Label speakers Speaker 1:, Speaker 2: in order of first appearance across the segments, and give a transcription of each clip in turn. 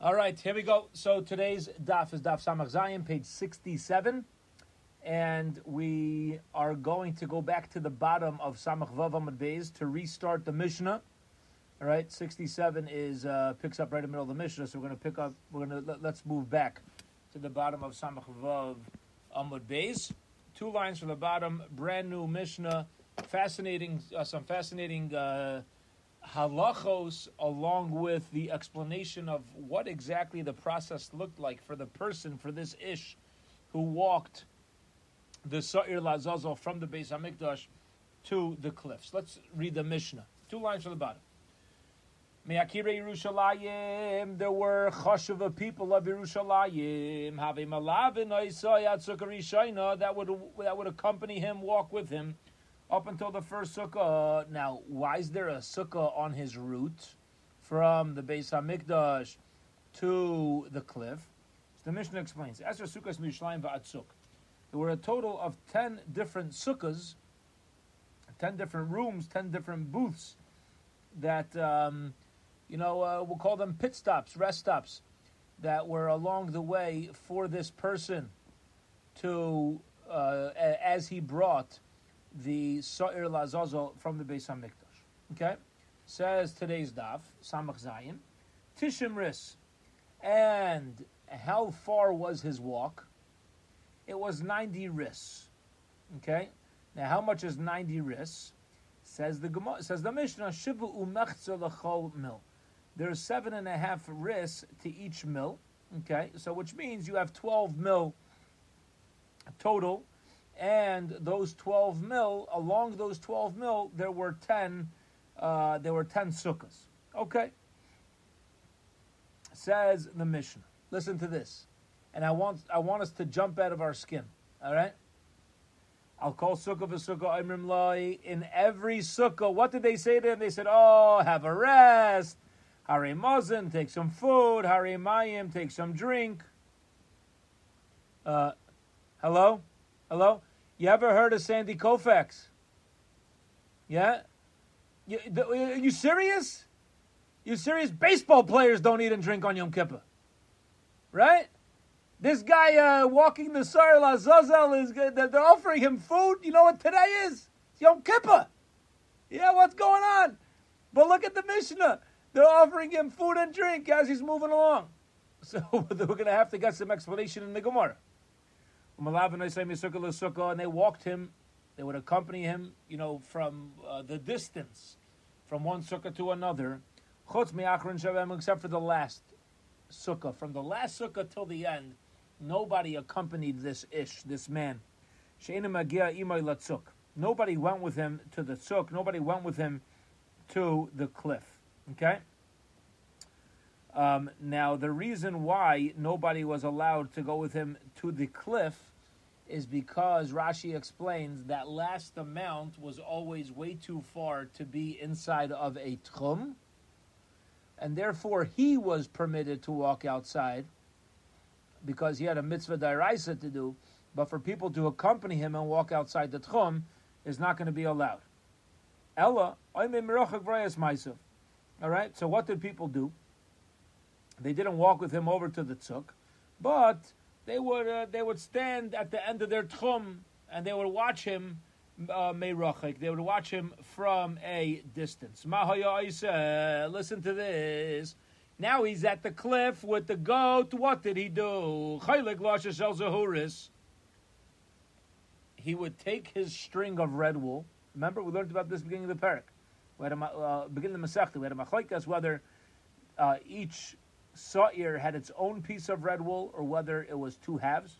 Speaker 1: All right, here we go. So today's daf is daf Samach Zayin, page 67. And we are going to go back to the bottom of Samach Vav Beis to restart the Mishnah. All right, 67 is uh, picks up right in the middle of the Mishnah, so we're going to pick up, we're going to, let, us move back to the bottom of Samach Vav Amud Beis. Two lines from the bottom, brand new Mishnah, fascinating, uh, some fascinating uh, halachos along with the explanation of what exactly the process looked like for the person, for this ish, who walked the Sa'ir Lazazel from the Beis Hamikdash to the cliffs. Let's read the Mishnah. Two lines from the bottom. Me'akire Yerushalayim, there were chashuva people of Yerushalayim, have a malavin that would that would accompany him, walk with him up until the first sukkah. Now, why is there a sukkah on his route from the Beis Hamikdash to the cliff? So the Mishnah explains. As sukkahs mishlayim va'atzuk. There were a total of ten different sukkahs, ten different rooms, ten different booths that um, you know uh, we'll call them pit stops, rest stops, that were along the way for this person to uh, as he brought the Sa'ir Lazazel from the Beis HaMikdash. Okay? Says today's daf, Samach Zayin, Tishim Ris. And how far was his walk? It was 90 ris. Okay? Now, how much is 90 ris? Says the says the Mishnah, Shivu umechza l'chol mil. There's seven and a half ris to each mil. Okay? So, which means you have 12 mil total and those 12 mil, along those 12 mil, there were 10, uh, there were 10 sukkahs. Okay. Says the Mishnah. Listen to this. And I want, I want us to jump out of our skin. All right? I'll call sukkah v'sukkah imrim lai. In every sukkah, what did they say to him? They said, oh, have a rest. Hari Mazin, take some food. Hari Mayim, take some drink. Uh, hello? Hello? You ever heard of Sandy Koufax? Yeah? You, are you serious? You serious? Baseball players don't eat and drink on Yom Kippur. Right? This guy uh, walking the Sar Lazazel is good. They're offering him food. You know what today is? It's Yom Kippur. Yeah, what's going on? But look at the Mishnah. They're offering him food and drink as he's moving along. So we're going to have to get some explanation in the Gemara and they walked him. They would accompany him, you know, from uh, the distance, from one sukkah to another. Except for the last sukkah, from the last sukkah till the end, nobody accompanied this ish, this man. Nobody went with him to the tzuk. Nobody went with him to the cliff. Okay. Um, now, the reason why nobody was allowed to go with him to the cliff is because Rashi explains that last amount was always way too far to be inside of a tchum, and therefore he was permitted to walk outside because he had a mitzvah dairaisa to do, but for people to accompany him and walk outside the tchum is not going to be allowed. Ella, I'm in all right, so what did people do? They didn't walk with him over to the tzuk, but they would uh, they would stand at the end of their tchum and they would watch him uh, They would watch him from a distance. Listen to this. Now he's at the cliff with the goat. What did he do? He would take his string of red wool. Remember, we learned about this beginning of the parak. We had a uh, beginning of the Masechta. We had a machlaikas whether uh, each Sa'ir had its own piece of red wool or whether it was two halves.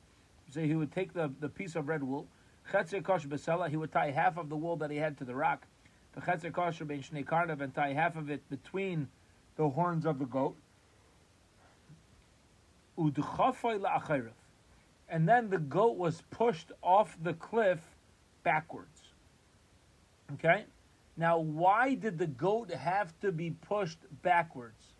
Speaker 1: So he would take the, the piece of red wool, he would tie half of the wool that he had to the rock, and tie half of it between the horns of the goat. And then the goat was pushed off the cliff backwards. Okay? Now, why did the goat have to be pushed backwards?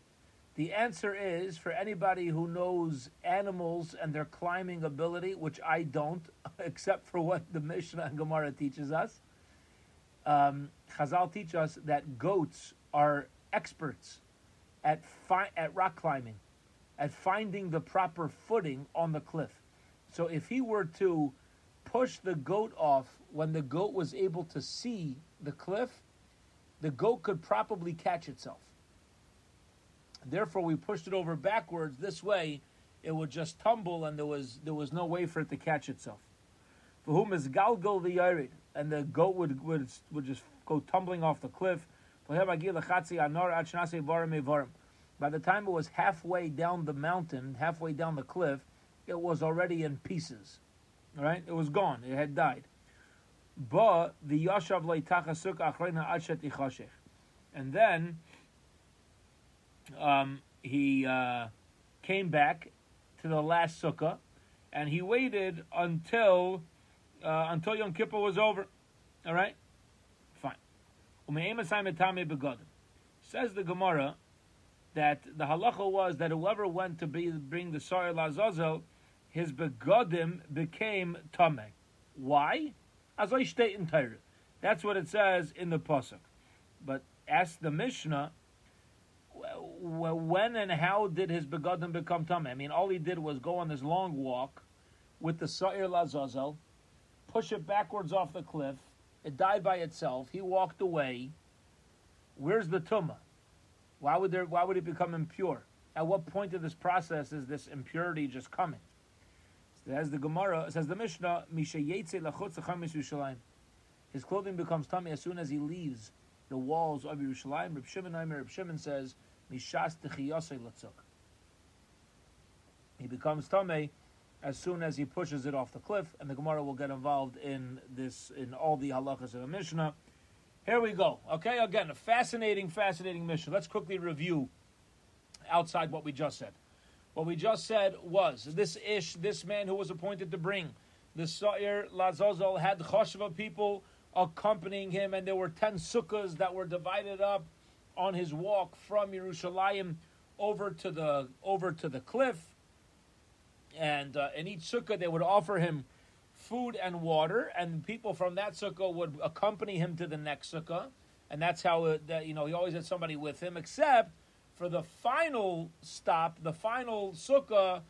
Speaker 1: The answer is for anybody who knows animals and their climbing ability, which I don't, except for what the Mishnah and Gemara teaches us. Um, Chazal teach us that goats are experts at fi- at rock climbing. at finding the proper footing on the cliff. So if he were to push the goat off when the goat was able to see the cliff, the goat could probably catch itself. Therefore, we pushed it over backwards. This way, it would just tumble, and there was there was no way for it to catch itself. For whom is galgal the and the goat would would would just go tumbling off the cliff. By the time it was halfway down the mountain, halfway down the cliff, it was already in pieces. All right, it was gone. It had died. But the yashav leitachasuk achrena achet ichashech, and then um, he uh, came back to the last sukkah, and he waited until uh, until Yom Kippur was over. All right, fine. Says the Gemara that the halacha was that whoever went to be, bring the Sa'ir Lazazel, his begodim became tameh. Why? As I state in Torah. That's what it says in the pasuk. But ask the Mishnah, when and how did his begodim become tameh? I mean, all he did was go on this long walk with the Sa'ir Lazazel, push it backwards off the cliff. It died by itself. He walked away. Where's the tumah? Why would there? Why would it become impure? At what point of this process is this impurity just coming? As the Gemara says, the Mishnah. His clothing becomes tummy as soon as he leaves the walls of Yerushalayim. Reb Shimon Reb Shimon says, Mishas Latzuk. He becomes tummy as soon as he pushes it off the cliff, and the Gemara will get involved in this in all the halachas of the Mishnah. Here we go. Okay, again, a fascinating, fascinating Mishnah. Let's quickly review outside what we just said. What we just said was this ish, this man who was appointed to bring the Sa'ir Lazazel had Choshva people accompanying him, and there were 10 sukkahs that were divided up on his walk from Yerushalayim over to the over to the cliff and uh, in each sukkah they would offer him food and water, and people from that sukkah would accompany him to the next sukkah, and that's how it, that you know he always had somebody with him. Except for the final stop, the final sukkah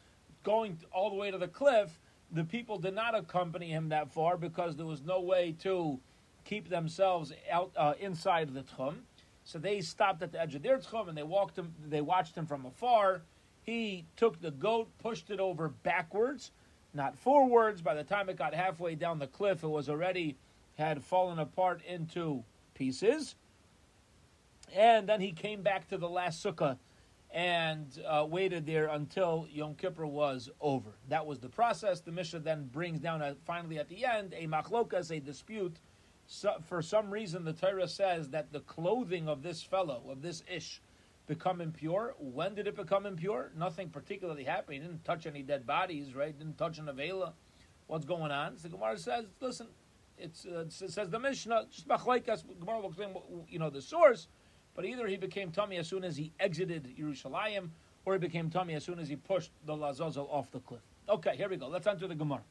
Speaker 1: going all the way to the cliff, the people did not accompany him that far because there was no way to keep themselves out uh, inside the tchum. So they stopped at the edge of their tchum and they walked him. They watched him from afar he took the goat, pushed it over backwards, not forwards. By the time it got halfway down the cliff, it was already had fallen apart into pieces. And then he came back to the last sukkah and uh, waited there until Yom Kippur was over. That was the process. The Mishnah then brings down, a, finally at the end, a machlokas, a dispute. So, for some reason, the Torah says that the clothing of this fellow, of this ish, become impure. When did it become impure? Nothing particularly happened. He didn't touch any dead bodies, right? Didn't touch an avela. What's going on? So the Gemara says, listen, it's, uh, it says the Mishnah, just machlaikas, Gemara will explain, you know, the source, but either he became tummy as soon as he exited Yerushalayim, or he became tummy as soon as he pushed the Lazazel off the cliff. Okay, here we go. Let's enter the Gemara.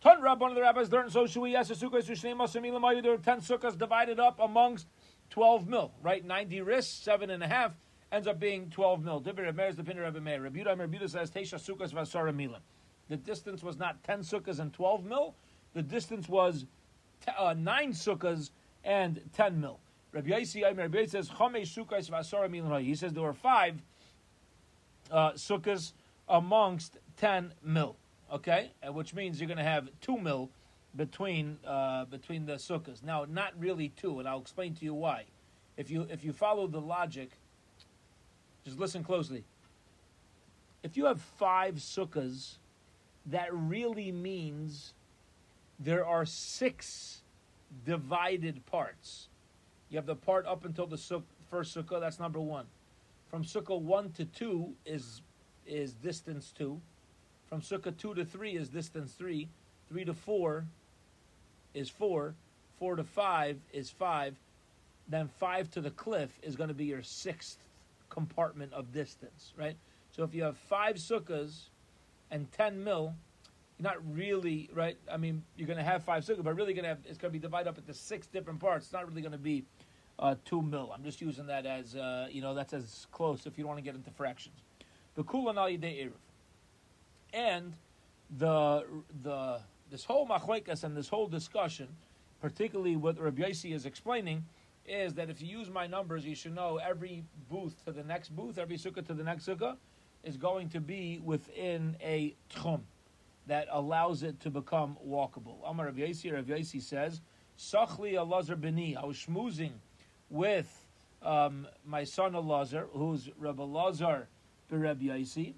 Speaker 1: Ton Rab, one of the rabbis learned, so ask There are 10 sukkahs divided up amongst 12 mil, right? 90 wrists, seven and a half ends up being 12 mil. Dibir Meir is the pinner of Meir. Rebuta says Tesha Sukkahs Vasara Milim. The distance was not 10 sukkahs and 12 mil. The distance was t- uh, 9 sukkahs and 10 mil. Rabbi Yossi Rabbi says Chomesh Sukkahs Vasara Milim. He says there were five uh, sukkahs amongst 10 mil. Okay, which means you're going to have 2 mil between uh, between the sukkahs. Now, not really two, and I'll explain to you why. If you if you follow the logic just listen closely. If you have five sukkahs, that really means there are six divided parts. You have the part up until the first sukkah, that's number one. From sukkah one to two is is distance two. From sukkah two to three is distance three. Three to four is four. Four to five is five. Then five to the cliff is going to be your sixth compartment of distance, right? So if you have five sukkahs and 10 mil, you're not really, right? I mean, you're going to have five sukkahs, but really going to have, it's going to be divided up into six different parts. It's not really going to be uh, two mil. I'm just using that as, uh, you know, that's as close if you don't want to get into fractions. The kulan al yidei eruv. And the the this whole machlekas and this whole discussion, particularly what Rabbi Yossi is explaining, is that if you use my numbers, you should know every booth to the next booth, every sukkah to the next sukkah, is going to be within a tchum that allows it to become walkable. Amar Rabbi Yossi, Rabbi Yossi says, Sachli Elazar Beni. I was schmoozing with um, my son Elazar, who's Rabbi Elazar Rabbi Yossi,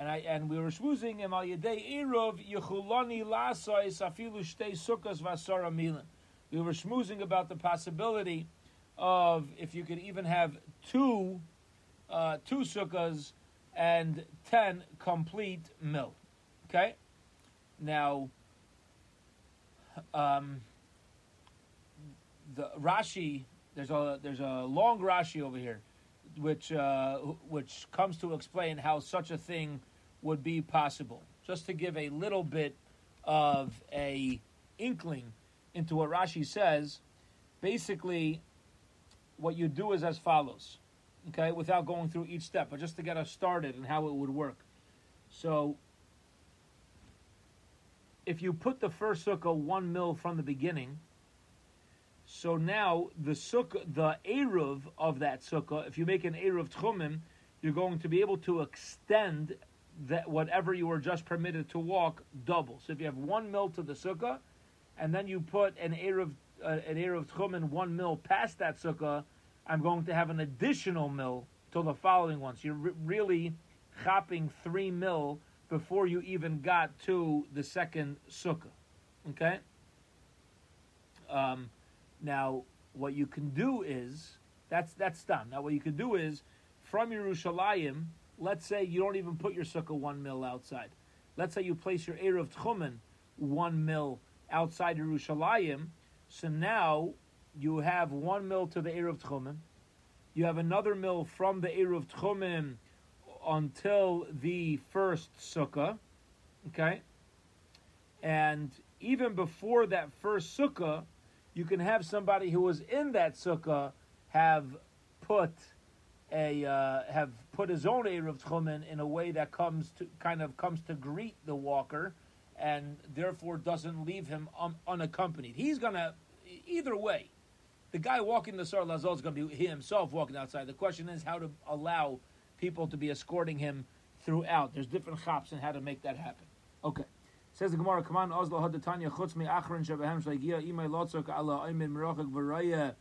Speaker 1: and I and we were schmoozing him al yedei irov yichulani lasois afilu shtei sukkos vasara milan. We were schmoozing about the possibility of if you could even have two uh, two sukkahs and ten complete mil. Okay, now um, the Rashi there's a there's a long Rashi over here, which uh, which comes to explain how such a thing would be possible. Just to give a little bit of a inkling into what Rashi says, basically, what you do is as follows. Okay, without going through each step, but just to get us started and how it would work. So, if you put the first sukkah one mil from the beginning, so now the sukkah, the eruv of that sukkah, if you make an eruv tchumim, you're going to be able to extend that whatever you were just permitted to walk double. So if you have one mil to the sukkah, and then you put an eruv uh, an eruv tchumen one mil past that sukkah, I'm going to have an additional mil till the following one. So you're re- really chopping three mil before you even got to the second sukkah. Okay. Um, now, what you can do is that's that's done. Now, what you can do is from Yerushalayim. Let's say you don't even put your sukkah one mil outside. Let's say you place your eruv tchumen one mil outside Yerushalayim. So now you have one mil to the eruv tchumen. You have another mil from the eruv tchumen until the first sukkah. Okay, and even before that first sukkah you can have somebody who was in that sukkah have put a uh, have put his own eruv tchumen in a way that comes to kind of comes to greet the walker, and therefore doesn't leave him un- unaccompanied. He's gonna either way. The guy walking the Sar Lazal is going to be he himself walking outside. The question is how to allow people to be escorting him throughout. There's different chops and how to make that happen. Okay. Says the Gemara, "Come on, Oslo Hadatanya Chutz Mi Achron Shleigia Imay Lotzok Ala Oimin Merachak Varaya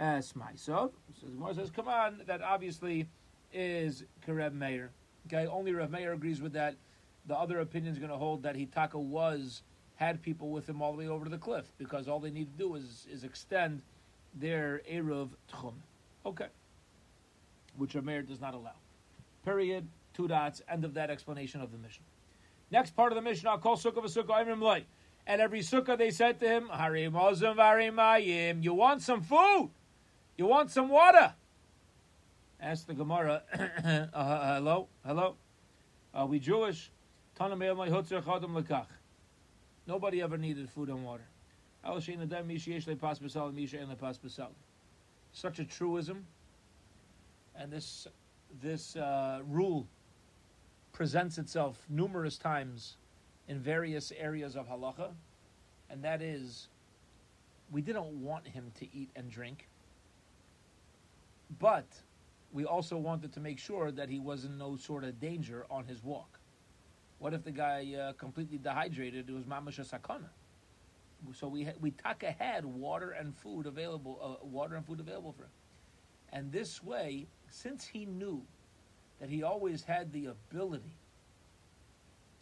Speaker 1: Esmaisov." Says the Gemara says, "Come on, that obviously is Kareb Meir." Okay, only Rav Meir agrees with that. The other opinion is going to hold that Hitaka was had people with him all the way over to the cliff because all they need to do is is extend their eruv tchum. Okay, which Rav Meir does not allow. Period. Two dots. End of that explanation of the mission. Next part of the mission, I'll call sukkah v'sukkah imrim. And every sukkah they said to him, Harim ozim mayim. You want some food? You want some water? Ask the Gemara, uh, hello, hello. Are we Jewish? Nobody ever needed food and water. Such a truism, and this this uh, rule presents itself numerous times in various areas of halacha, and that is we didn't want him to eat and drink, but we also wanted to make sure that he was in no sort of danger on his walk. What if the guy uh, completely dehydrated? It was mamash sakana. So we we taka had water and food available, uh, water and food available for him, and this way, since he knew that he always had the ability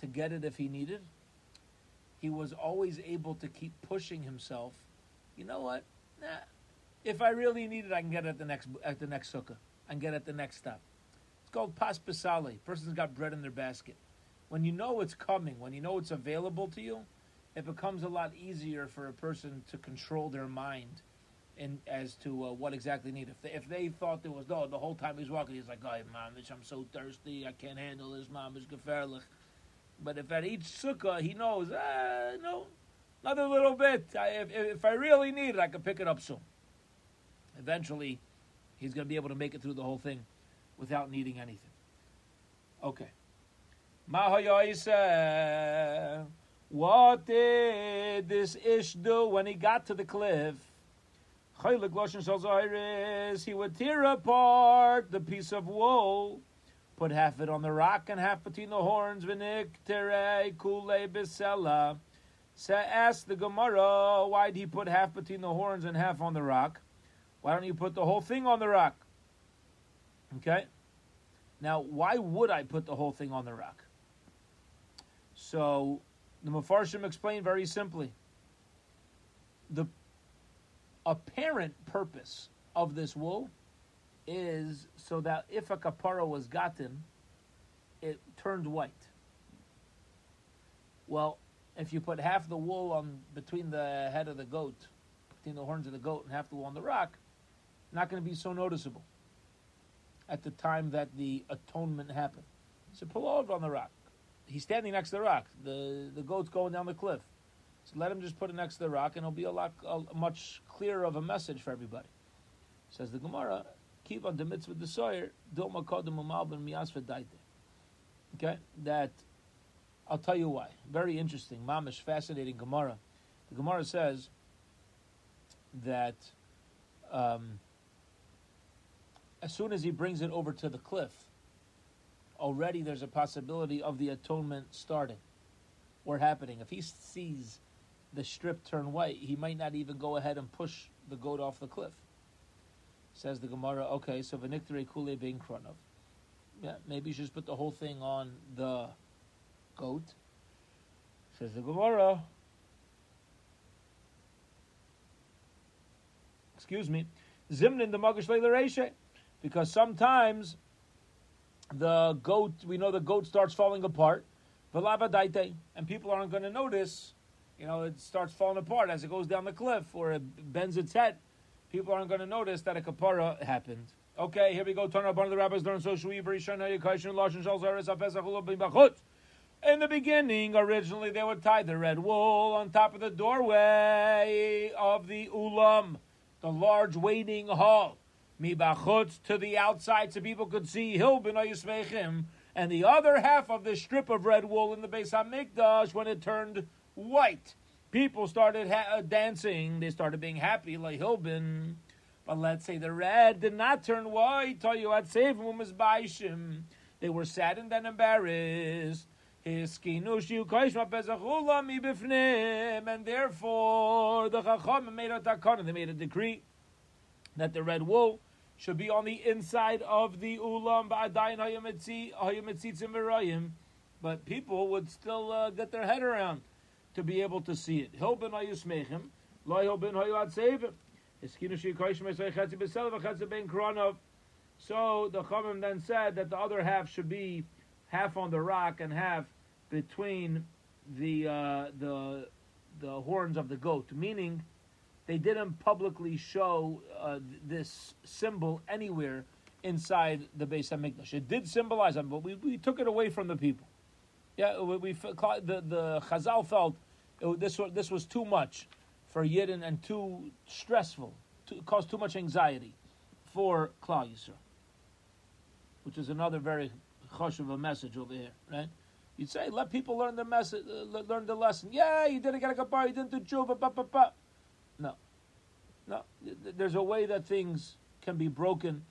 Speaker 1: to get it if he needed. He was always able to keep pushing himself. You know what? Nah, if I really need it, I can get it at the next at the next sukkah. I can get it at the next stop. It's called pas pasale. Person's got bread in their basket. When you know it's coming, when you know it's available to you, it becomes a lot easier for a person to control their mind in as to uh, what exactly needed. If they, if they thought there was no, the whole time he's walking, he's like, "Oh, mamish, I'm so thirsty, I can't handle this, mamish gefährlich." But if at each sukkah he knows, ah, no, another little bit. I, if, if I really need it, I can pick it up soon. Eventually, he's going to be able to make it through the whole thing without needing anything. Okay. What did this ish do when he got to the cliff? He would tear apart the piece of wool, put half it on the rock and half between the horns. So ask the Gemara, why did he put half between the horns and half on the rock? Why don't you put the whole thing on the rock? Okay? Now, why would I put the whole thing on the rock? So, the Mefarshim explained very simply. The apparent purpose of this wool is so that if a kapara was gotten, it turned white. Well, if you put half the wool on between the head of the goat, between the horns of the goat, and half the wool on the rock, not going to be so noticeable at the time that the atonement happened. So pull over on the rock. He's standing next to the rock. The the goat's going down the cliff. So let him just put it next to the rock, and it'll be a lot a, much clearer of a message for everybody. Says the Gemara, keep on the mitzvah the sawyer, don't Okay, that I'll tell you why. Very interesting, mamish, fascinating Gemara. The Gemara says that um, as soon as he brings it over to the cliff, already there's a possibility of the atonement starting or happening. If he sees the strip turn white, he might not even go ahead and push the goat off the cliff. Says the Gemara, okay, so v'niktare kule being kronov. Yeah, maybe you should just put the whole thing on the goat. Says the Gemara. Excuse me. Zimnin the Magash Reisha. Because sometimes the goat, we know the goat starts falling apart. And people aren't going to notice, you know, it starts falling apart as it goes down the cliff or it bends its head. People aren't going to notice that a kapara happened. Okay, here we go. Turn up one of the rabbis learn so shui in the beginning, originally they would tie the red wool on top of the doorway of the ulam, the large waiting hall. Mibachutz to the outside so people could see Hilbin Yismechim, and the other half of the strip of red wool in the Beis Hamikdash when it turned white. People started ha- uh, dancing, they started being happy like Hilbin. But let's say the red did not turn white. They were saddened and embarrassed. And therefore, the Chacham made a takana. They made a decree that the red wool should be on the inside of the ulam. But people would still uh, get their head around to be able to see it. So the Chachamim then said that the other half should be half on the rock and half between the uh, the the horns of the goat, meaning they didn't publicly show uh, this symbol anywhere inside the Beis Hamikdash. It did symbolize them, but we, we took it away from the people. Yeah, we, we the the Chazal felt it, this this was too much for Yidden and too stressful, to, caused too much anxiety for Klal Yisrael, which is another very chosh of a message over here, right? You'd say, let people learn the message, uh, learn the lesson. Yeah, you didn't get a kapar, you didn't do tshuva, ba, ba. No. No. There's a way that things can be broken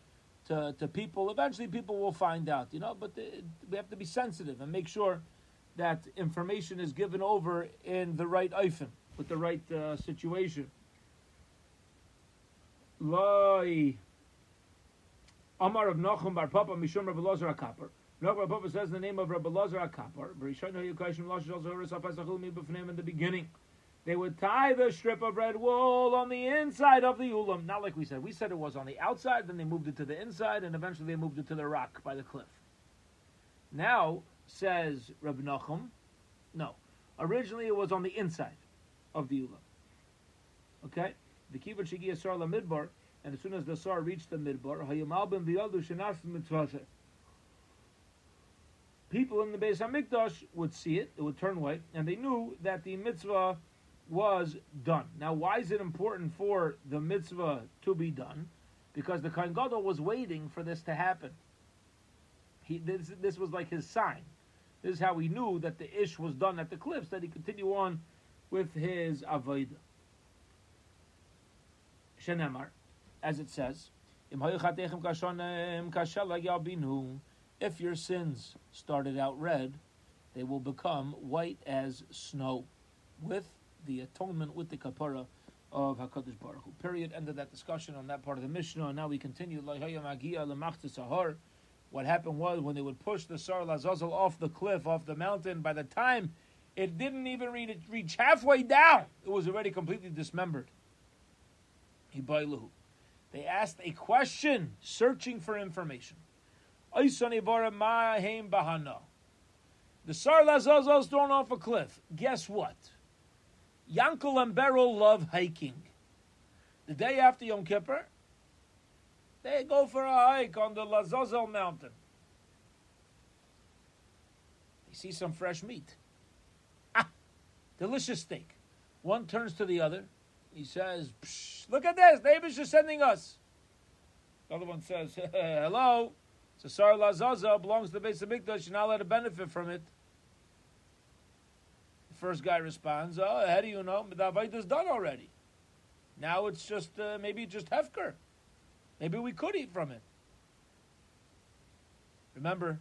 Speaker 1: to, to people. Eventually, people will find out, you know, but the, we have to be sensitive and make sure that information is given over in the right eifin, with the right uh, situation. Loi. Amar of Nachum Bar Papa Mishum Rabbi Lazar Akapar. Rabbi Papa says the name of Rabbi Lazar Akapar. In the beginning, they would tie the strip of red wool on the inside of the ulam. Not like we said. We said it was on the outside, then they moved it to the inside, and eventually they moved it to the rock by the cliff. Now, says Rabbi Nachum, no. Originally it was on the inside of the ulam. Okay? The kibbutz shigi sar la midbar, and as soon as the sar reached the midbar, hayamal ben shenas mitzvah people in the Beis Hamikdash would see it; it would turn white, and they knew that the mitzvah was done. Now, why is it important for the mitzvah to be done? Because the Kohen Gadol was waiting for this to happen. He this this was like his sign. This is how he knew that the ish was done at the cliffs. That he continue on with his avodah. Shenemar, as it says, if your sins started out red, they will become white as snow, with the atonement with the kapara of Hakadosh Baruch Hu. Period. End of that discussion on that part of the Mishnah. And now we continue. What happened was when they would push the Sar Lazazel off the cliff, off the mountain, by the time it didn't even reach halfway down, it was already completely dismembered. They asked a question, searching for information. The Sar Lazazel is thrown off a cliff. Guess what? Yankel and Beryl love hiking. The day after Yom Kippur, they go for a hike on the Lazazel mountain. They see some fresh meat. Ah, delicious steak. One turns to the other. He says, Look at this. Neighbors are sending us. The other one says, Hello. Sar Lazazel belongs to the Beis Hamikdash. You're not allowed to benefit from it. First guy responds, "Oh, how do you know? The is done already. Now it's just uh, maybe just hefker. Maybe we could eat from it." Remember,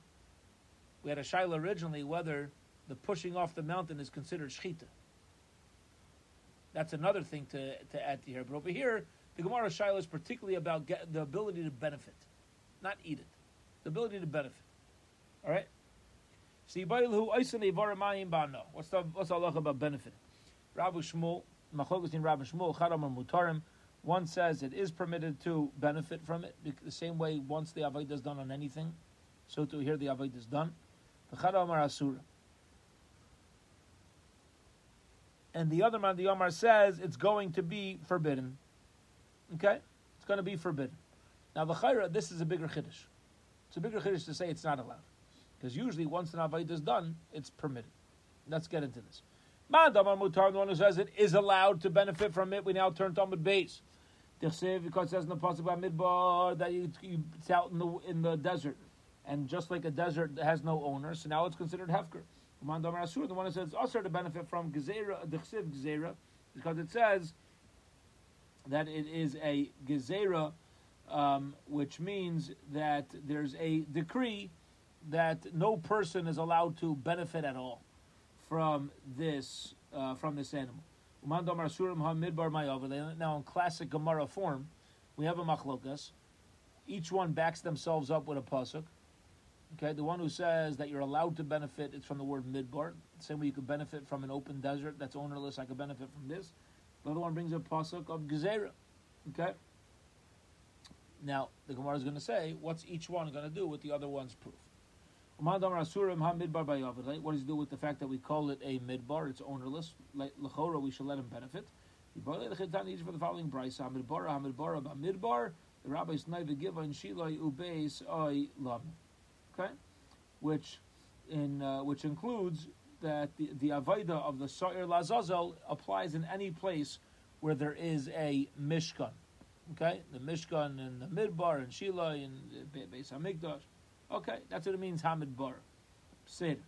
Speaker 1: we had a shaila originally whether the pushing off the mountain is considered shchita. That's another thing to, to add to here. But over here, the Gemara shaila is particularly about the ability to benefit, not eat it. The ability to benefit. All right. What's the what's the halacha about benefit? Rabbi Shmuel, Machogas in Rabbi Shmuel, Charam Mutarim. One says it is permitted to benefit from it the same way once the avodah is done on anything, so to hear the avodah is done. The Charam Asura. And the other man, the Omar says it's going to be forbidden. Okay, it's going to be forbidden. Now the Chayra, this is a bigger chiddush. It's a bigger chiddush to say it's not allowed. Because usually once an Avodah is done, it's permitted. Let's get into this. Ma'adam Mutar, the one who says it is allowed to benefit from it, we now turn to Amud. Because it says in the Pasuk about Midbar that you, it's out in the, in the desert. And just like a desert that has no owner, so now it's considered Hefker. Ma'adam Asur, the one who says it's also to benefit from Gezerah, Dechsiv Gezerah, because it says that it is a Gezerah, um, which means that there's a decree that no person is allowed to benefit at all from this uh, from this animal. Now, in classic Gemara form, we have a machlokas. Each one backs themselves up with a pasuk. Okay, the one who says that you're allowed to benefit it's from the word midbar. Same way you could benefit from an open desert that's ownerless, I could benefit from this. The other one brings a pasuk of gezerah. Okay. Now the Gemara is going to say, what's each one going to do with the other one's proof? What does he do with the fact that we call it a midbar? It's ownerless. Lechora, we should let him benefit. For the following brisa, Hamidbar, Hamidbar, Midbar, the rabbis Naiva Giva and Shilai Ubeis Oi Lam. Okay, which in uh, which includes that the, the avodah of the Sa'ir Lazazel applies in any place where there is a Mishkan. Okay, the Mishkan and the Midbar and Shilai and Beis Hamikdash. Okay, that's what it means, Hamid Bar. Seder.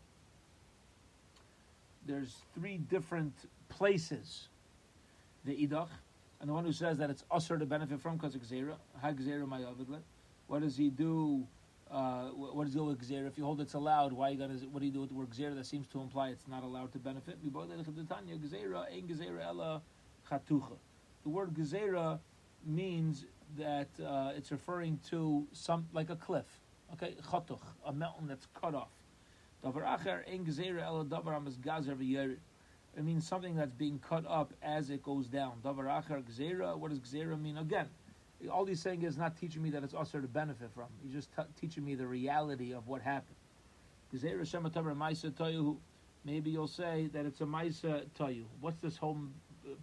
Speaker 1: There's three different places. The Idach, and the one who says that it's usher to benefit from because of Gzera. Gzera Mayavidle. What does he do? Uh, what does he do with Gzera? If you hold it's allowed, why you gotta, what do you do with the word Gzera? That seems to imply it's not allowed to benefit. The word Gzera means that uh, it's referring to some like a cliff Okay, chatuch, a mountain that's cut off. It means something that's being cut up as it goes down. Davar acher gzera. What does gzera mean? Again, all he's saying is not teaching me that it's usher to benefit from. He's just t- teaching me the reality of what happened. Gzera shematavar maisa tayu. Maybe you'll say that it's a maisa tayu. What's this whole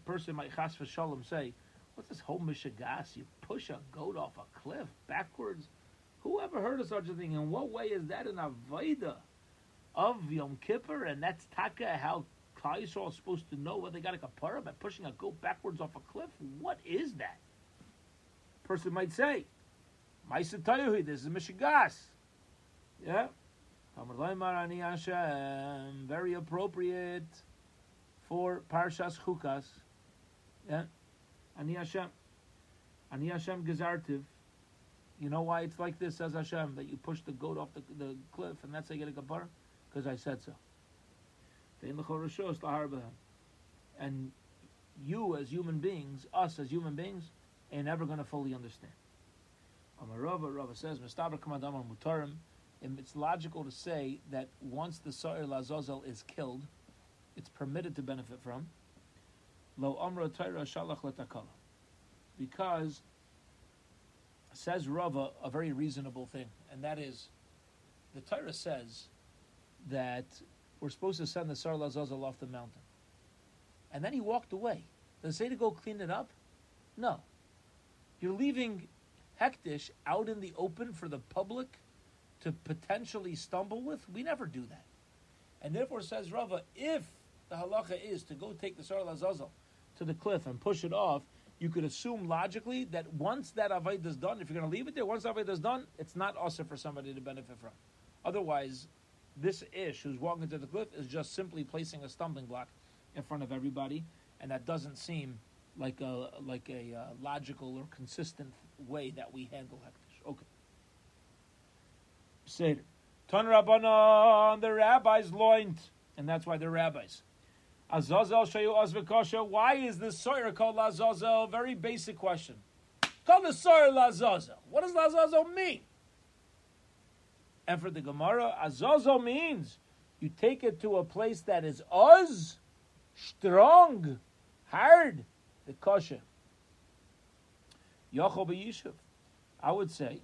Speaker 1: person might chas shalom say? What's this whole mishagas? You push a goat off a cliff backwards. Who ever heard of such a thing? In what way is that an avodah of Yom Kippur? And that's taka how Klal is supposed to know whether they got a kapara by pushing a goat backwards off a cliff? What is that? Person might say, Maisa Tayyuhi, this is Mishigas. Yeah. Very appropriate for Parshas Chukas. Yeah. Ani Hashem. Ani Hashem Gezartiv. You know why it's like this, says Hashem, that you push the goat off the, the cliff and that's how you get a kapara? Because I said so. And you as human beings, us as human beings, ain't never going to fully understand. Amarava, Rava says, Mustaber Kamadam Mutarim, it's logical to say that once the Sa'ir Lazazel is killed, it's permitted to benefit from. Lo. Because, says Rava, a very reasonable thing, and that is, the Torah says that we're supposed to send the Sar Lazazel off the mountain. And then he walked away. Does it say to go clean it up? No. You're leaving Hektish out in the open for the public to potentially stumble with? We never do that. And therefore, says Rava, if the halacha is to go take the Sar Lazazel to the cliff and push it off, you could assume logically that once that avodah is done, if you're going to leave it there, once avodah is done, it's not also for somebody to benefit from. Otherwise, this ish who's walking to the cliff is just simply placing a stumbling block in front of everybody, and that doesn't seem like a like a uh, logical or consistent way that we handle hektish. Okay. Seder. Ton Rabbanon, the rabbis loined, and that's why they're rabbis. Azazel Shayu Azvekosha. Why is the Sa'ir called Lazazel? Very basic question. Call the Sa'ir Lazazel. What does Lazazel mean? And for the Gemara, Azazel means you take it to a place that is Oz, strong, hard, the kosher. Yochel Yishuv. I would say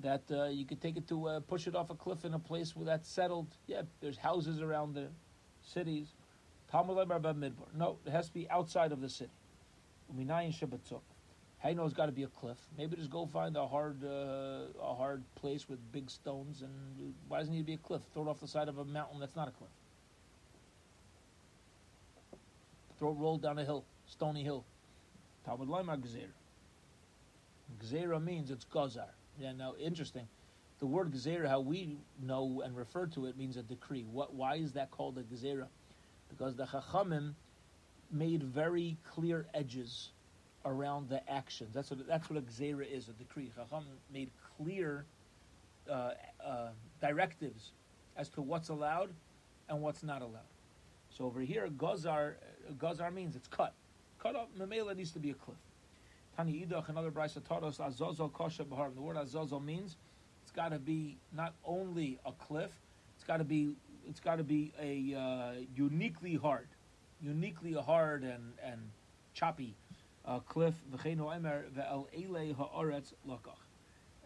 Speaker 1: that uh, you could take it to uh, push it off a cliff in a place where that's settled. Yeah, there's houses around the cities. No, it has to be outside of the city. Hey, no, it's got to be a cliff. Maybe just go find a hard, uh, a hard place with big stones. And why does it need to be a cliff? Throw it off the side of a mountain that's not a cliff. Throw it rolled down a hill, stony hill. Talmud Laimar Gzeira. Gzeira means it's gazar. Yeah, now interesting. The word Gzeira, how we know and refer to it, means a decree. What? Why is that called a Gzeira? Because the Chachamim made very clear edges around the actions. That's what that's what a gzera is, a decree. Chacham made clear uh, uh, directives as to what's allowed and what's not allowed. So over here, gazar gazar means it's cut. Cut off. Mamela needs to be a cliff. Tani idach another brisa taught us azazel kosher bahar. The word azazel means it's got to be not only a cliff. It's got to be it's got to be a uh, uniquely hard, uniquely hard and and choppy uh, cliff,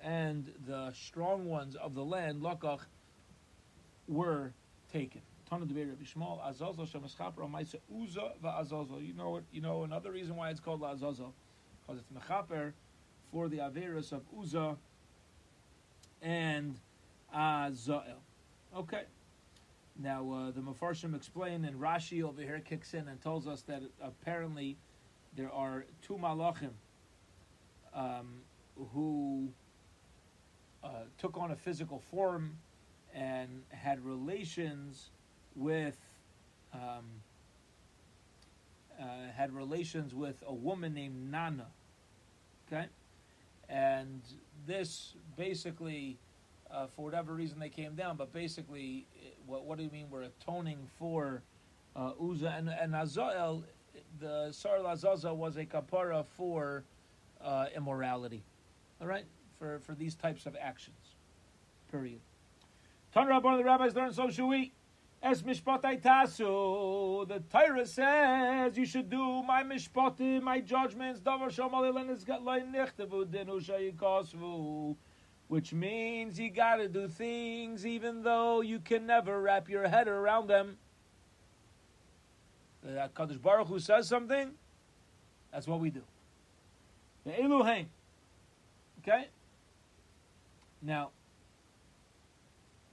Speaker 1: and the strong ones of the land, lakach, were taken. You know what? You know another reason why it's called La'azazel, because it's mechaper for the averus of Uza and Azael. Okay. Now uh, the Mefarshim explain, and Rashi over here kicks in and tells us that apparently there are two malachim um, who uh, took on a physical form and had relations with um, uh, had relations with a woman named Nana. Okay, and this basically, uh, for whatever reason, they came down. But basically, what, what do you mean? We're atoning for uh, Uza and, and the Sar Lazaza was a kapara for uh, immorality. All right? For, for these types of actions. Period. One of the rabbis learned, so should we. Es mishpatai tasu. The Torah says you should do my mishpatim, my judgments. Davar Which means you got to do things even though you can never wrap your head around them uh, that Kadosh Baruch Hu says something, that's what we do. The. Okay? Now,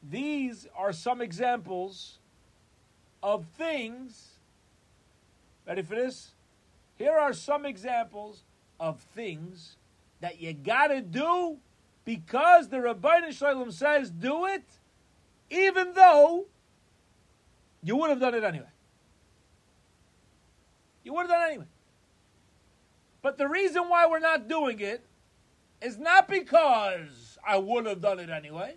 Speaker 1: these are some examples of things. Ready for this? Here are some examples of things that you gotta do because the Ribbono Shel Olam says do it, even though you would have done it anyway. You would have done it anyway. But the reason why we're not doing it is not because I would have done it anyway.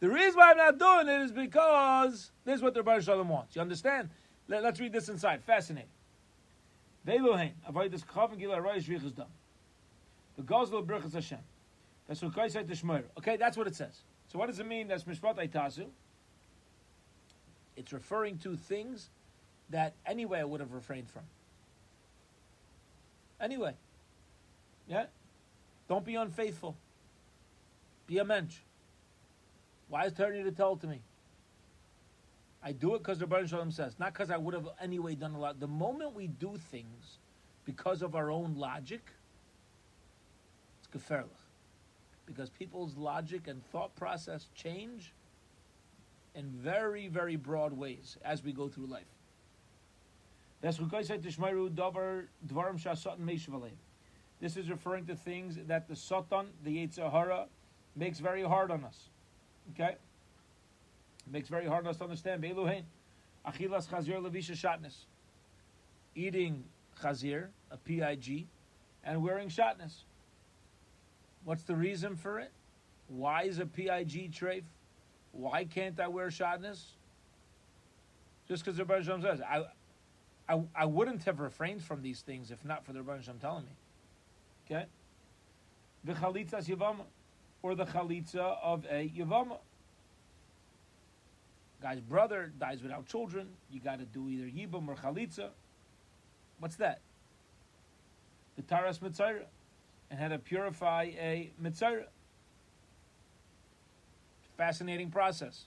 Speaker 1: The reason why I'm not doing it is because this is what the Ribbono Shel Olam wants. You understand? Let, us read this inside. Fascinating. Ve'eluhein, avoid this dam. The gozlo berachas Hashem. That's what Kai said to Shmuel. Okay, that's what it says. So what does it mean? That's mishpat aitasu. It's referring to things that anyway I would have refrained from. Anyway, yeah. Don't be unfaithful. Be a mensch. Why is Torah to tell to me? I do it because the Baruch Shalom says, not because I would have anyway done a lot. The moment we do things because of our own logic, it's gefährlich. Because people's logic and thought process change in very, very broad ways as we go through life. This is referring to things that the Satan, the Yetzer Hara, makes very hard on us. Okay? makes very hard on us to understand. Achilas chazir. Eating chazir, a PIG, and wearing shatness. What's the reason for it? Why is a PIG treif? Why can't I wear shatness? Just because the Rebbe says. I, I, I wouldn't have refrained from these things if not for the Rebbe telling me. Okay? The chalitza yavama, or the chalitza of a yavama guy's brother dies without children, you got to do either yibum or chalitza. What's that? The taras metzora, and how to purify a metzora. Fascinating process.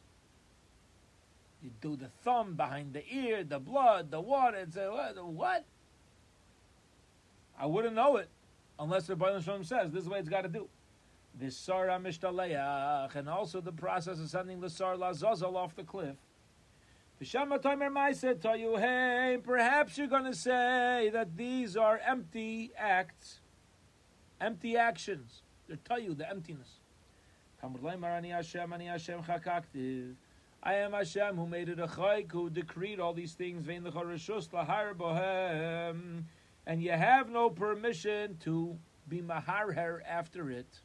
Speaker 1: You do the thumb behind the ear, the blood, the water. It's a, what? I wouldn't know it unless the Baruch says this is what it's got to do. Visar Mishtaleach, and also the process of sending the Sa'ir Lazazel off the cliff. Vishama Maisa tell you, hey, perhaps you're going to say that these are empty acts, empty actions. They tell you the emptiness. I am Hashem who made it a chayk, who decreed all these things, and you have no permission to be maharher after it.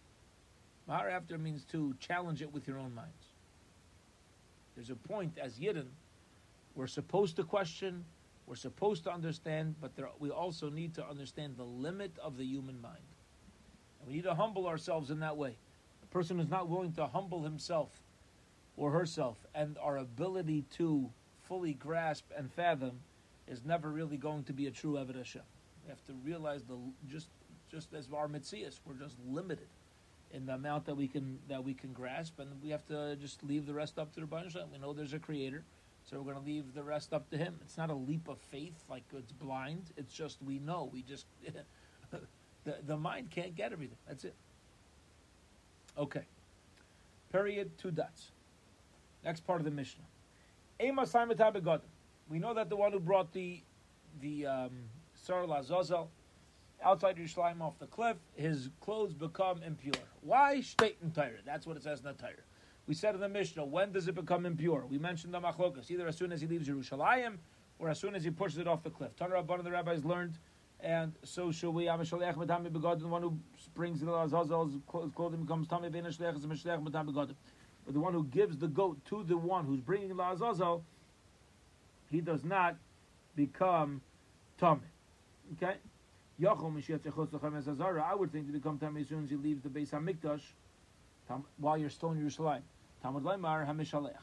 Speaker 1: Mahar after means to challenge it with your own minds. There's a point as Yidden, we're supposed to question, we're supposed to understand, but there, we also need to understand the limit of the human mind. We need to humble ourselves in that way. A person who's not willing to humble himself or herself and our ability to fully grasp and fathom is never really going to be a true Eved We have to realize the just just as our mitzias, we're just limited in the amount that we can that we can grasp, and we have to just leave the rest up to the Baruch We know there's a Creator, so we're going to leave the rest up to Him. It's not a leap of faith, like it's blind. It's just we know. We just the the mind can't get everything. That's it. Okay. Period. Two dots. Next part of the Mishnah. We know that the one who brought the the um, Sa'ir Lazazel outside Yerushalayim off the cliff, his clothes become impure. Why? State Torah. That's what it says in the Torah. We said in the Mishnah, when does it become impure? We mentioned the machlokas, either as soon as he leaves Yerushalayim or as soon as he pushes it off the cliff. Tanur one of the rabbis learned, and so shall we. Amishaleach Matami Begodim, the one who brings the Azazel's clothing becomes Tami Ben as Mishlech Matami Begodim. But the one who gives the goat to the one who's bringing the Azazel, he does not become Tami. Okay? I would think to become Tamei as soon as he leaves the Beis Hamikdash while you're still in Yerushalayim. Talmud Leimar Hamishalech.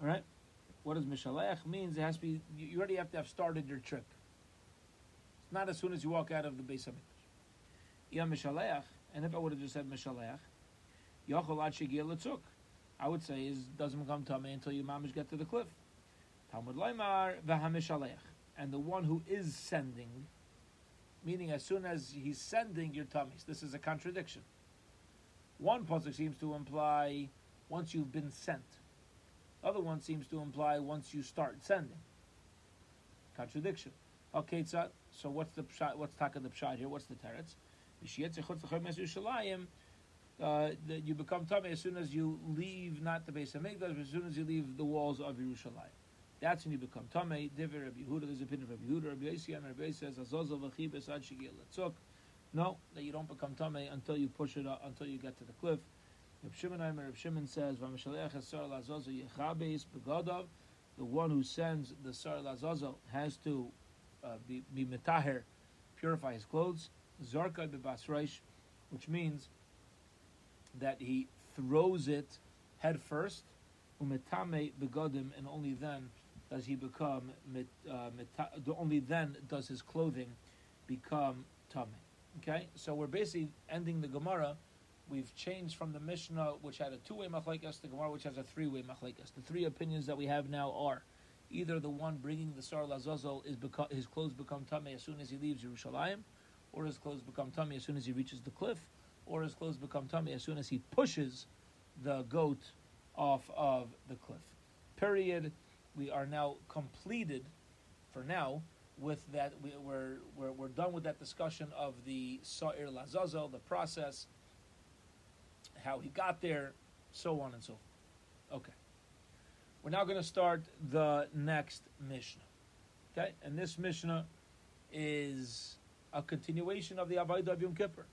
Speaker 1: All right? What does Mishalech means? It has to be, you already have to have started your trip. Not as soon as you walk out of the Beis Hamikdash. Yeah, Mishalech, and if I would have just said Mishalech, Yochel Ad Shegir Letzuk. I would say is doesn't come Tamei until you mamish get to the cliff. Talmud Leimar V'Hamishalech. And the one who is sending meaning as soon as he's sending your tummies. This is a contradiction. One pasuk seems to imply once you've been sent. Other one seems to imply once you start sending. Contradiction. Okay, so what's the pshat, what's taka the pshat here? What's the teretz? uh, that you become tummy as soon as you leave not the base of Mikdash, but as soon as you leave the walls of Yerushalayim. That's when you become tummy. Diver Rabbi Yehuda, there's a opinion of Rabbi Yehuda. Rabbi Yossi and Rabbi says, Azazel v'chibes ad shigil letzuk. No, that you don't become tummy until you push it up, until you get to the cliff. Reb Shimon Aimer, Reb Shimon says, "V'mishaleach esar lazazel yechabes begadav." The one who sends the sa'ir lazazel has to uh, be, metaher, purify his clothes. Zarka bebasreish, which means that he throws it head first, umetame begodim, and only then does he become uh, only then does his clothing become tame. Okay, so we're basically ending the Gemara. We've changed from the Mishnah, which had a two-way machlekes, to Gemara, which has a three-way machlekes. The three opinions that we have now are either the one bringing the sa'ir lazazel is beca- his clothes become tummy as soon as he leaves Yerushalayim, or his clothes become tummy as soon as he reaches the cliff, or his clothes become tummy as soon as he pushes the goat off of the cliff. Period. We are now completed, for now, with that. We, we're, we're, we're done with that discussion of the Sa'ir Lazazel, the process, how he got there, so on and so forth. Okay. We're now going to start the next Mishnah. Okay? And this Mishnah is a continuation of the Avodah of Yom Kippur.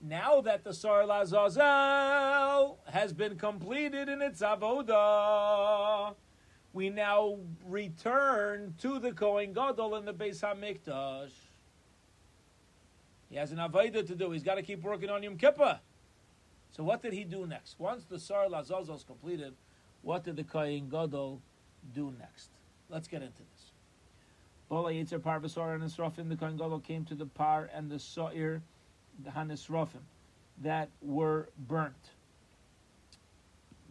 Speaker 1: Now that the Sa'ir Lazazel has been completed in its Avodah, we now return to the Kohen Gadol in the Beis Hamikdash. He has an Avodah to do. He's got to keep working on Yom Kippur. So what did he do next? Once the Sa'ir Lazazel is completed, what did the Kohen Gadol do next? Let's get into this. Bola Yitzer Parvasar and Nisrafim, the Kohen Gadol came to the Par and the Sa'ir, the Hanisrafim, that were burnt.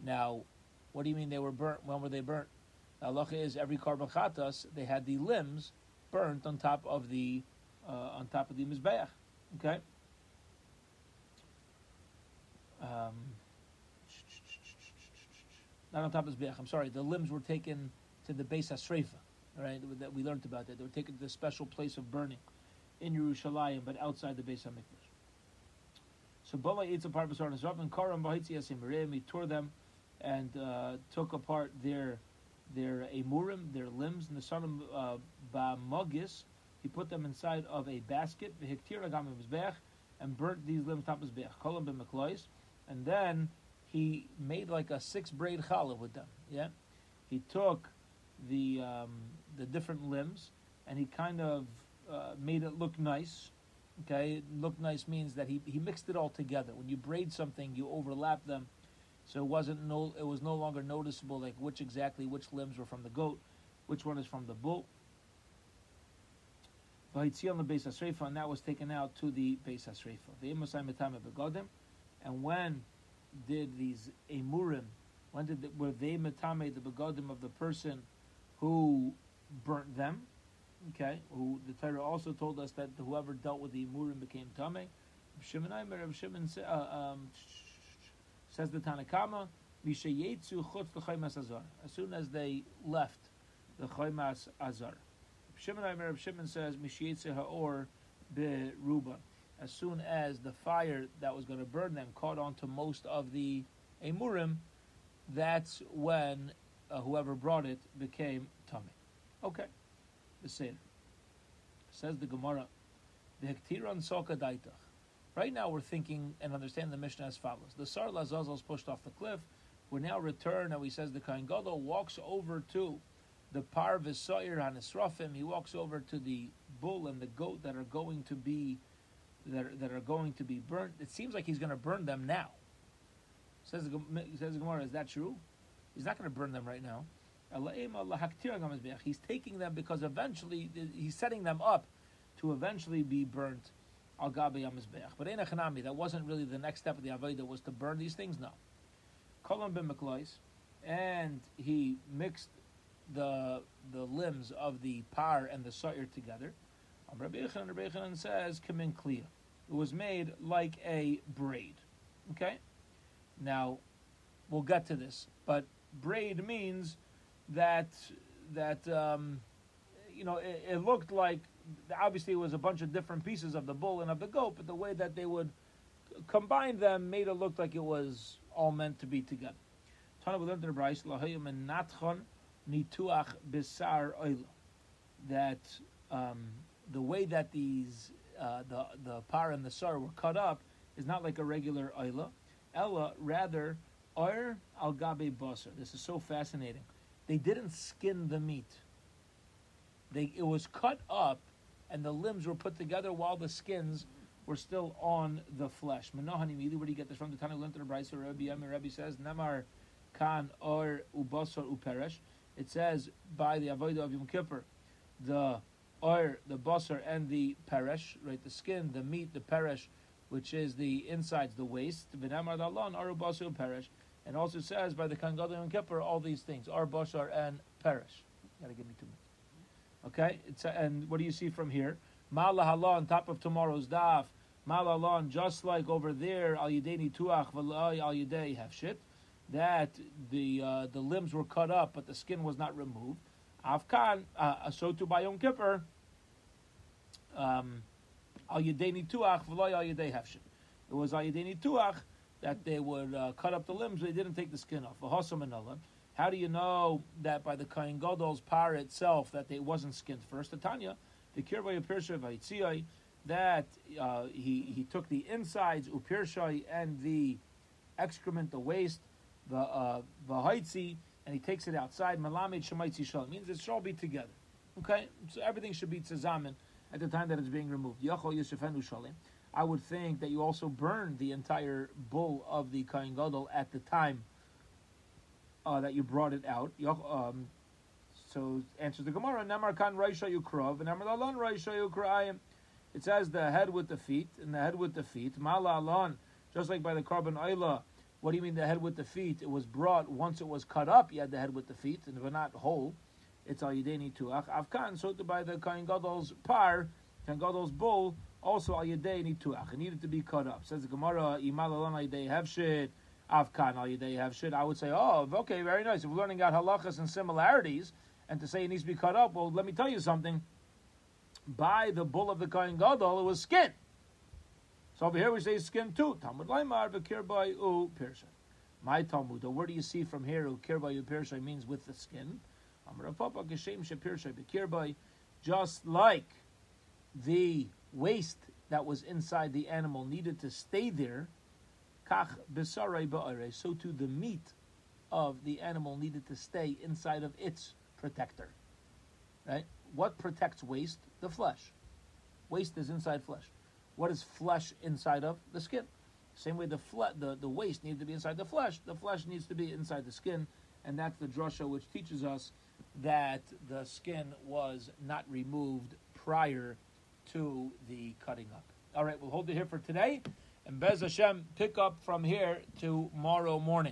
Speaker 1: Now, what do you mean they were burnt? When were they burnt? The halacha is every korban chatas, they had the limbs burnt on top of the uh, on top of the mizbeach. Okay. Um, not on top of the mizbeach. I'm sorry. The limbs were taken to the Beis Hasreifa. Right, that we learned about that. They were taken to the special place of burning in Yerushalayim, but outside the Beis Hamikdash. So Bala eats apart Basar Nisraf and Karam Bahitzi He tore them and uh, took apart their their emurim, their limbs, and the son of uh, Bamogis. He put them inside of a basket, and burnt these limbs top. Kolam b'meklois, and then he made like a six braid challah with them. Yeah, he took the um, the different limbs and he kind of uh, made it look nice. Okay, look nice means that he, he mixed it all together. When you braid something, you overlap them, so it wasn't no it was no longer noticeable like which exactly which limbs were from the goat, which one is from the bull. on the Beis Hasreifa, and that was taken out to the Beis Hasreifa. The Imosai Metame Begodim, and when did these Emurim, when did were they Metame the Begodim of the person who burnt them? Okay, who the Torah also told us that whoever dealt with the Emurim became Tameh. Shimon Shimon uh, um, says the Tanakama, Mishayetsu chutz l'chaymas azar. As soon as they left the chaymas azar. Shimon Aimer, Shimon says, Mishayetsu ha'or be'ruba. As soon as the fire that was going to burn them caught on to most of the Emurim, that's when uh, whoever brought it became tummy. Okay the Seder. Says the Gemara, the Hektiran Soka Daitach. Right now we're thinking and understand the Mishnah as follows. The Sa'ir Lazazel is pushed off the cliff. We now return and he says the Kohen Gadol walks over to the Par V'Soyer Hanisrafim. He walks over to the bull and the goat that are going to be that are, that are going to be burnt. It seems like he's going to burn them now. Says says Gemara, is that true? He's not going to burn them right now. He's taking them because eventually he's setting them up to eventually be burnt But in Echanami, that wasn't really the next step of the Avodah was to burn these things. No. Kolam and he mixed the the limbs of the par and the sa'ir together. Rabbi Yechanan says, "Kamin kliya." It was made like a braid. Okay. Now, we'll get to this, but braid means that that um, you know it, it, looked like obviously it was a bunch of different pieces of the bull and of the goat, but the way that they would combine them, made it look like it was all meant to be together. That um, the way that these uh, the the par and the sar were cut up is not like a regular oila. Ella rather oir al gabe basar. This is so fascinating. They didn't skin the meat. They it was cut up, and the limbs were put together while the skins were still on the flesh. Menahani Mili, where do you get this from? The in the Brisa, Rabbi Yemi, Rabbi says, Namar kan or ubasar uperesh. It says by the avodah of Yom Kippur, the or the basar and the peresh, right, the skin, the meat, the peresh, which is the insides, the waist. V'namar dalon or ubasar uperesh. And also says by the kan gadol Yom Kippur, all these things, are basar and peresh. Gotta give me two minutes. Okay, it's, and what do you see from here? Malahala on top of tomorrow's daf. Malahalon, just like over there, al yidei tuach al yidei hefshit, that the uh, the limbs were cut up, but the skin was not removed. Afkan, uh, so to by Yom Kippur, um, al v'lai al yidei hefshit. It was al tuach that they would uh, cut up the limbs, but they didn't take the skin off. How do you know that by the Kohen Gadol's par itself that it wasn't skinned first? The Tanya, the Kirbay Pirsha Vaitziyai, that uh, he, he took the insides, Upirshai, and the excrement, the waste, the uh, Vahaitzi, and he takes it outside. Malamed Shemaitzi Shalom. means it should all be together. Okay? So everything should be tzazamen at the time that it's being removed. I would think that you also burn the entire bull of the Kohen Gadol at the time uh, that you brought it out. Um, so answers the Gemara. Namar kan Raisha Yukrav, and Namar Alon Raisha Yukrayim. It says the head with the feet, and the head with the feet. Mala Alon, just like by the korban Ayla. What do you mean the head with the feet? It was brought once it was cut up. You had the head with the feet, and if not whole, it's al yideni tuach. Avkan, so to by the Kohen Gadol's par, Kohen Gadol's bull, also al yideni tuach. It needed to be cut up. Says the Gemara, imal alon al yidei havshit. Avkan al yidei havshit. I would say, oh, okay, very nice. If we're learning out halachas and similarities, and to say it needs to be cut up, well, let me tell you something. By the bull of the Kohen Gadol, it was skin. So over here we say skin too. Talmud Laimar v'kirbai u pirsha. My Talmud, where do you see from here u kirbai u pirsha means with the skin? Just like the waste that was inside the animal needed to stay there, so too the meat of the animal needed to stay inside of its protector. Right? What protects waste? The flesh. Waste is inside flesh. What is flesh inside of? The skin. Same way the fle- the, the waste needs to be inside the flesh, the flesh needs to be inside the skin, and that's the drasha which teaches us that the skin was not removed prior to the cutting up. All right, we'll hold it here for today, and Bez Hashem pick up from here tomorrow morning.